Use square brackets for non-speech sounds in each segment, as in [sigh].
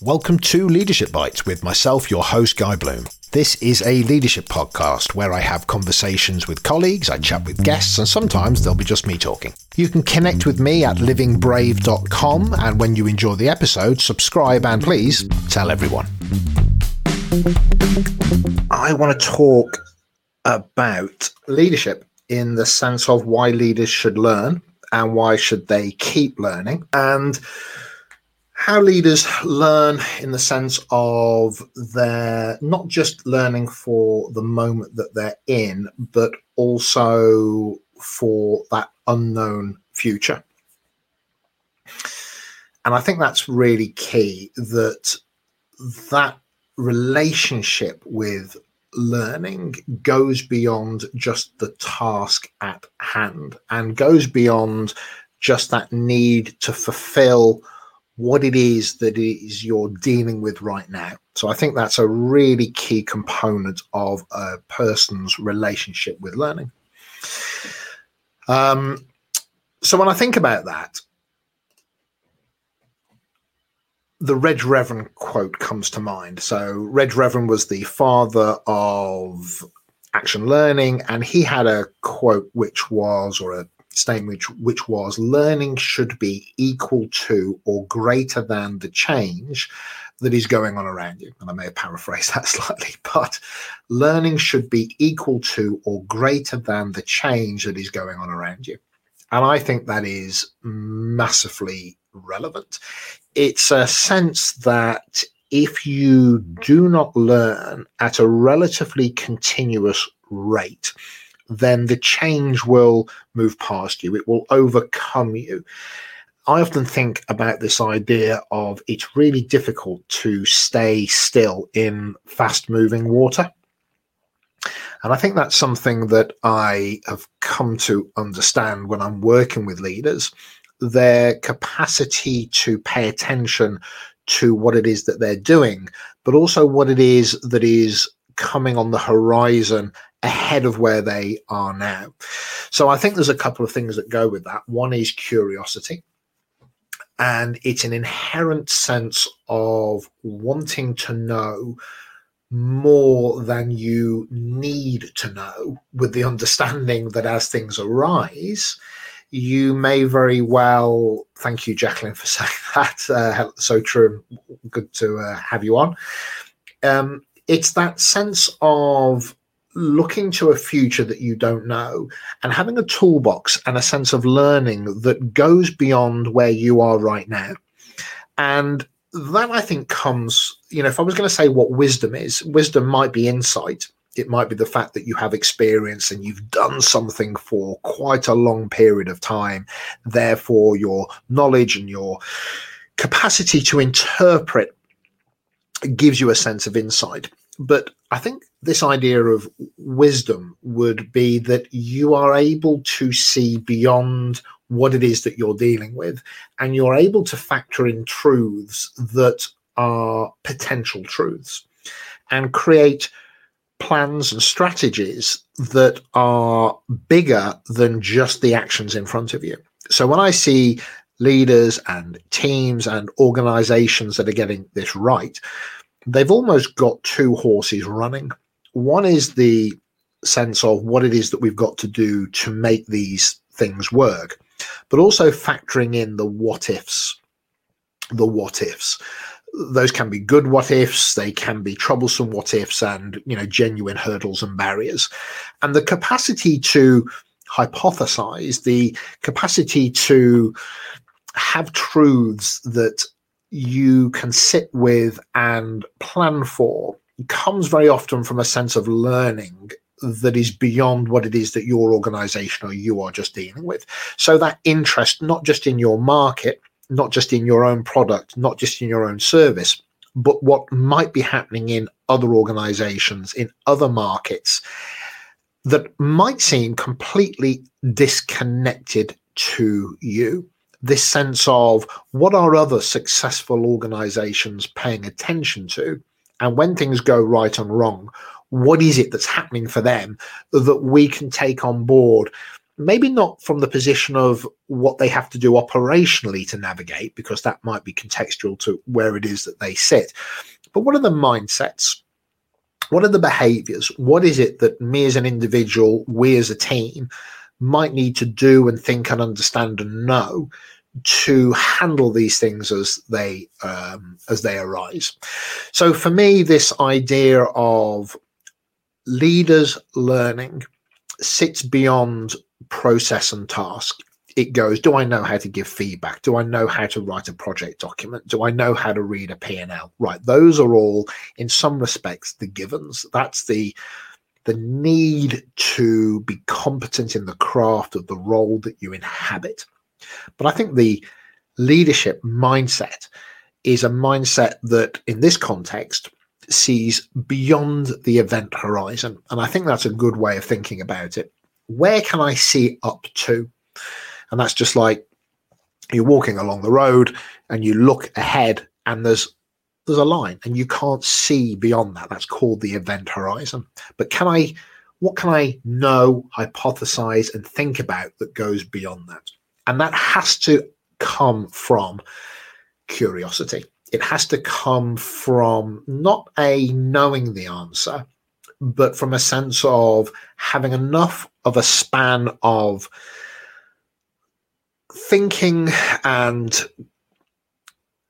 Welcome to Leadership Bites with myself, your host, Guy Bloom. This is a leadership podcast where I have conversations with colleagues, I chat with guests, and sometimes there'll be just me talking. You can connect with me at livingbrave.com, and when you enjoy the episode, subscribe and please tell everyone. I want to talk about leadership in the sense of why leaders should learn and why should they keep learning and how leaders learn in the sense of they're not just learning for the moment that they're in, but also for that unknown future. And I think that's really key that that relationship with learning goes beyond just the task at hand and goes beyond just that need to fulfill what it is that is you're dealing with right now. So I think that's a really key component of a person's relationship with learning. Um, so when I think about that, the Reg Revans quote comes to mind. So Reg Revans was the father of action learning, and he had a quote which was, or a statement which, was learning should be equal to or greater than the change that is going on around you. And I may have paraphrased that [laughs] slightly, but learning should be equal to or greater than the change that is going on around you. And I think that is massively relevant. It's a sense that if you do not learn at a relatively continuous rate, then the change will move past you, it will overcome you. I often think about this idea of it's really difficult to stay still in fast moving water. And I think that's something that I have come to understand when I'm working with leaders their capacity to pay attention to what it is that they're doing, but also what it is that is coming on the horizon ahead of where they are now. So I think there's a couple of things that go with that. One is curiosity. And it's an inherent sense of wanting to know more than you need to know, with the understanding that as things arise, you may very well. Thank you, Jacqueline, for [laughs] saying that. Uh, so true. Good to uh, have you on. Um, it's that sense of looking to a future that you don't know and having a toolbox and a sense of learning that goes beyond where you are right now. And that I think comes, you know, if I was going to say what wisdom is, wisdom might be insight. It might be the fact that you have experience and you've done something for quite a long period of time. Therefore, your knowledge and your capacity to interpret gives you a sense of insight. But I think this idea of wisdom would be that you are able to see beyond what it is that you're dealing with, and you're able to factor in truths that are potential truths and create plans and strategies that are bigger than just the actions in front of you. So when I see leaders and teams and organizations that are getting this right, they've almost got two horses running. One is the sense of what it is that we've got to do to make these things work, but also factoring in the what ifs. The what ifs. Those can be good what ifs, they can be troublesome what ifs, and you know, genuine hurdles and barriers. And the capacity to hypothesize, the capacity to have truths that you can sit with and plan for comes very often from a sense of learning that is beyond what it is that your organization or you are just dealing with. So that interest, not just in your market, not just in your own product, not just in your own service, but what might be happening in other organizations, in other markets that might seem completely disconnected to you this sense of what are other successful organizations paying attention to? And when things go right and wrong, what is it that's happening for them that we can take on board maybe not from the position of what they have to do operationally to navigate, because that might be contextual to where it is that they sit. But what are the mindsets? What are the behaviors? What is it that me as an individual, we as a team might need to do and think and understand and know to handle these things as they um, as they arise. So for me, this idea of leaders learning sits beyond process and task. It goes, do I know how to give feedback? Do I know how to write a project document? Do I know how to read a P&L? Right. Those are all, in some respects, the givens. That's the the need to be competent in the craft of the role that you inhabit. But I think the leadership mindset is a mindset that, in this context, sees beyond the event horizon. And I think that's a good way of thinking about it where can I see up to? And that's just like you're walking along the road and you look ahead and there's there's a line and you can't see beyond that. That's called the event horizon. But can I what can I know, hypothesize, and think about that goes beyond that? And that has to come from curiosity. It has to come from not a knowing the answer, but from a sense of having enough of a span of thinking and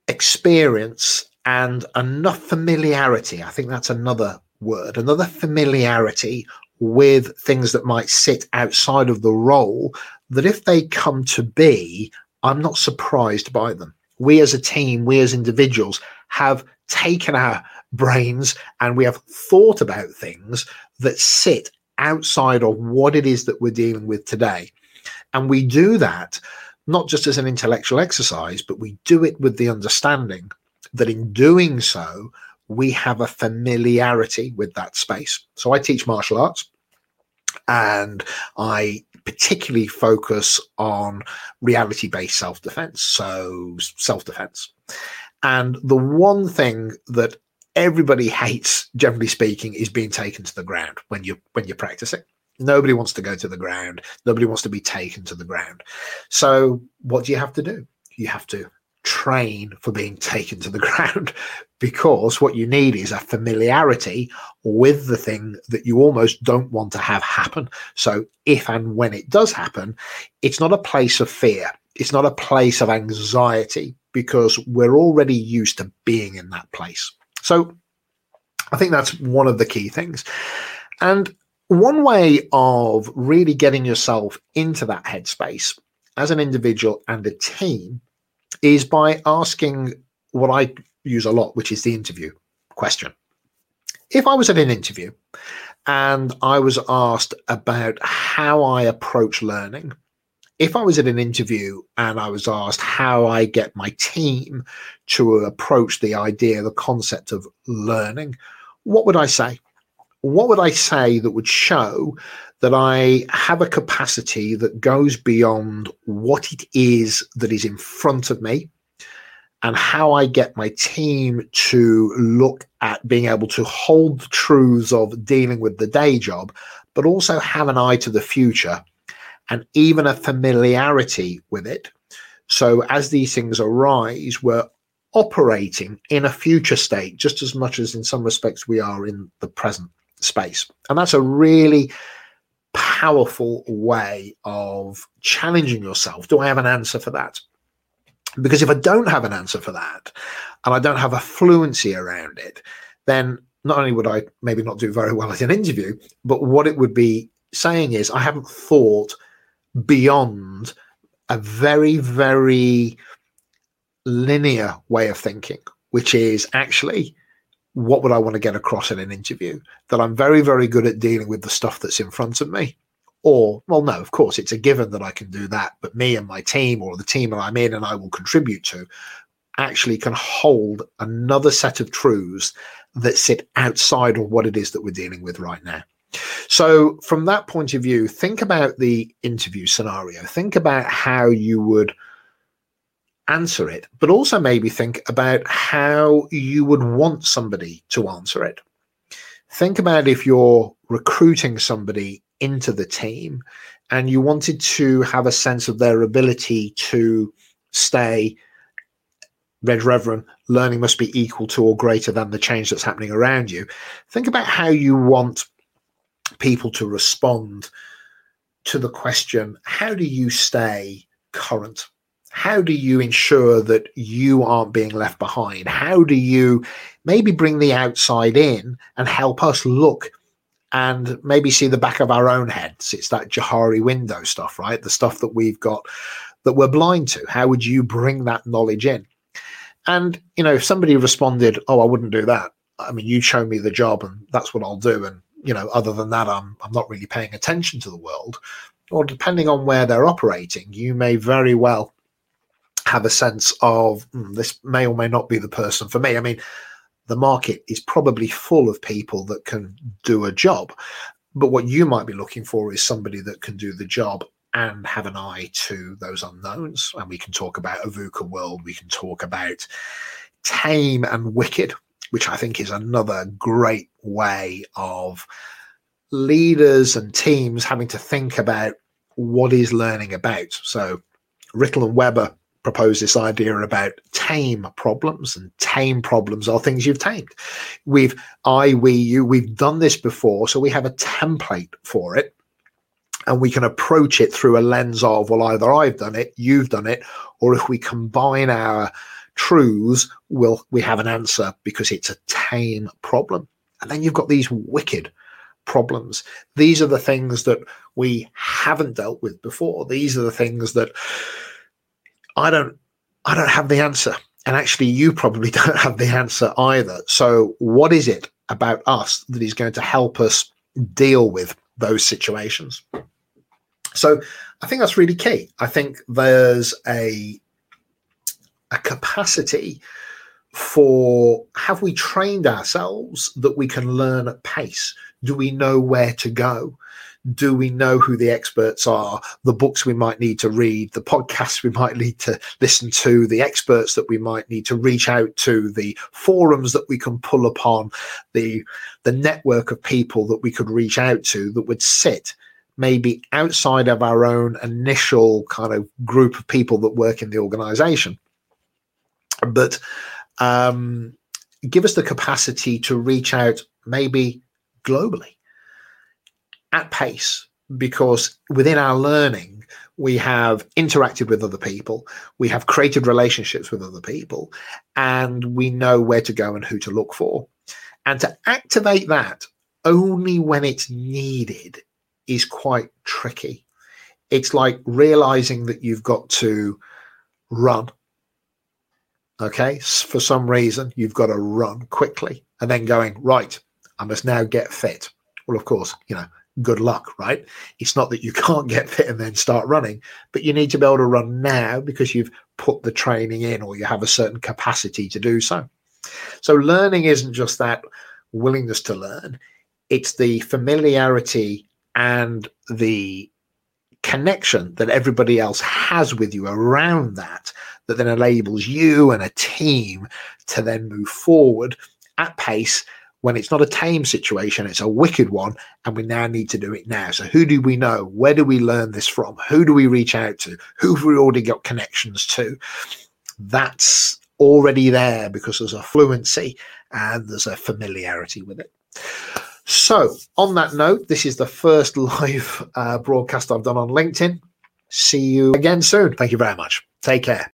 experience and enough familiarity. I think that's another word, another familiarity with things that might sit outside of the role that if they come to be, I'm not surprised by them. We as a team, we as individuals have taken our brains and we have thought about things that sit outside of what it is that we're dealing with today. And we do that not just as an intellectual exercise, but we do it with the understanding that in doing so, we have a familiarity with that space. So I teach martial arts and I particularly focus on reality based self defense. So, self defense. And the one thing that everybody [laughs] hates, generally speaking, is being taken to the ground when you when you're practicing. Nobody wants to go to the ground. Nobody wants to be taken to the ground. So what do you have to do? You have to train for being taken to the [laughs] ground because what you need is a familiarity with the thing that you almost don't want to have happen. So if and when it does happen, it's not a place of fear. It's not a place of anxiety because we're already used to being in that place. So I think that's one of the key things. And one way of really getting yourself into that headspace as an individual and a team is by asking what I use a lot, which is the interview question. If I was at an interview and I was asked about how I approach learning, if I was at an interview and I was asked how I get my team to approach the idea, the concept of learning, what would I say? What would I say that would show that I have a capacity that goes beyond what it is that is in front of me and how I get my team to look at being able to hold the truths of dealing with the day job, but also have an eye to the future and even a familiarity with it. So as these things arise, we're operating in a future state just as much as in some respects we are in the present space. And that's a really powerful way of challenging yourself. Do I have an answer for that? Because if I don't have an answer for that and I don't have a fluency around it, then not only would I maybe not do very well at an interview, but what it would be saying is I haven't thought beyond a very, very linear way of thinking, which is actually what would I want to get across in an interview? That I'm very, very good at dealing with the stuff that's in front of me. Or, well, no, of course, it's a given that I can do that, but me and my team or the team that I'm in and I will contribute to actually can hold another set of truths that sit outside of what it is that we're dealing with right now. So, from that point of view, think about the interview scenario. Think about how you would answer it, but also maybe think about how you would want somebody to answer it. Think about if you're recruiting somebody into the team and you wanted to have a sense of their ability to stay Reg Revans, learning must be equal to or greater than the change that's happening around you. Think about how you want people to respond to the question how do you stay current? How do you ensure that you aren't being left behind? How do you maybe bring the outside in and help us look and maybe see the back of our own heads? It's that Johari window stuff, right? The stuff that we've got that we're blind to. How would you bring that knowledge in? And, you know, if somebody responded, Oh, I wouldn't do that. I mean, you show me the job and that's what I'll do. And, you know, other than that, I'm, I'm not really paying attention to the world. Or depending on where they're operating, you may very well have a sense of mm, this may or may not be the person for me. I mean, the market is probably full of people that can do a job. But what you might be looking for is somebody that can do the job and have an eye to those unknowns. And we can talk about a VUCA world, we can talk about tame and wicked, which I think is another great way of leaders and teams having to think about what is learning about. So Rittel and Webber propose this idea about tame problems and tame problems are things you've tamed. We've i we you we've done this before so we have a template for it and we can approach it through a lens of well either i've done it you've done it or if we combine our truths we'll we have an answer because it's a tame problem. And then you've got these wicked problems. These are the things that we haven't dealt with before. These are the things that I don't I don't have the answer. And actually you probably [laughs] don't have the answer either. So what is it about us that is going to help us deal with those situations? So I think that's really key. I think there's a a capacity for have we trained ourselves that we can learn at pace? Do we know where to go? Do we know who the experts are? The books we might need to read the podcasts we might need to listen to the experts that we might need to reach out to the forums that we can pull upon the the network of people that we could reach out to that would sit maybe outside of our own initial kind of group of people that work in the organization. But um, give us the capacity to reach out maybe globally at pace because within our learning, we have interacted with other people, we have created relationships with other people, and we know where to go and who to look for. And to activate that only when it's needed is quite tricky. It's like realizing that you've got to run. Okay. For some reason, you've got to run quickly and then going, right, I must now get fit. Well, of course, you know, good luck, right? It's not that you [laughs] can't get fit and then start running, but you need to be able to run now because you've put the training in or you have a certain capacity to do so. So learning isn't just that willingness to learn, it's the familiarity and the connection that everybody else has with you around that that then enables you and a team to then move forward at pace when it's not a tame situation, it's a wicked one, and we now need to do it now. So, who do we know? Where do we learn this from? Who do we reach out to? Who have we already got connections to? That's already there because there's a fluency and there's a familiarity with it. So, on that note, this is the first [laughs] live uh, broadcast I've done on LinkedIn. See you again soon. Thank you very much. Take care.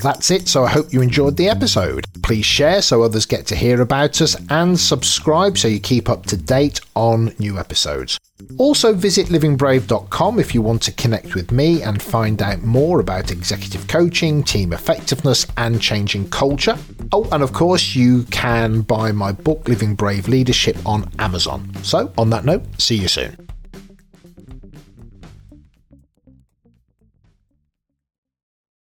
That's it, so I hope you enjoyed the episode. Please share so others get to hear about us and subscribe so you keep up to date on new episodes. Also, visit livingbrave.com if you want to connect with me and find out more about executive coaching, team effectiveness, and changing culture. Oh, and of course, you can buy my book, Living Brave Leadership, on Amazon. So, on that note, see you soon.